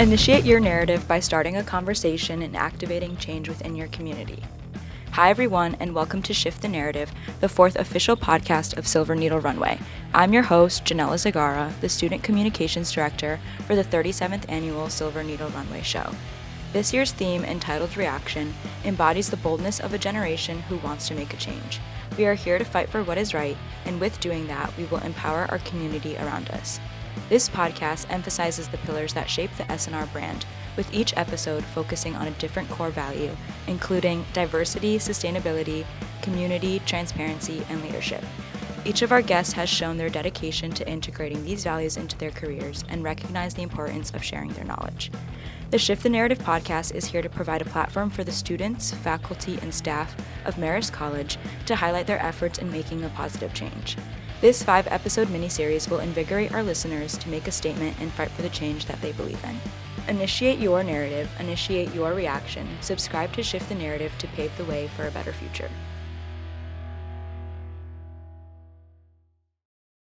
Initiate your narrative by starting a conversation and activating change within your community. Hi, everyone, and welcome to Shift the Narrative, the fourth official podcast of Silver Needle Runway. I'm your host, Jianella Zegarra, the Student Communications Director for the 37th Annual Silver Needle Runway Show. This year's theme, entitled Reaction, embodies the boldness of a generation who wants to make a change. We are here to fight for what is right, and with doing that, we will empower our community around us. This podcast emphasizes the pillars that shape the SNR brand, with each episode focusing on a different core value, including diversity, sustainability, community, transparency, and leadership. Each of our guests has shown their dedication to integrating these values into their careers and recognize the importance of sharing their knowledge. The Shift the Narrative podcast is here to provide a platform for the students, faculty, and staff of Marist College to highlight their efforts in making a positive change. This five episode miniseries will invigorate our listeners to make a statement and fight for the change that they believe in. Initiate your narrative, initiate your reaction, subscribe to Shift the Narrative to pave the way for a better future.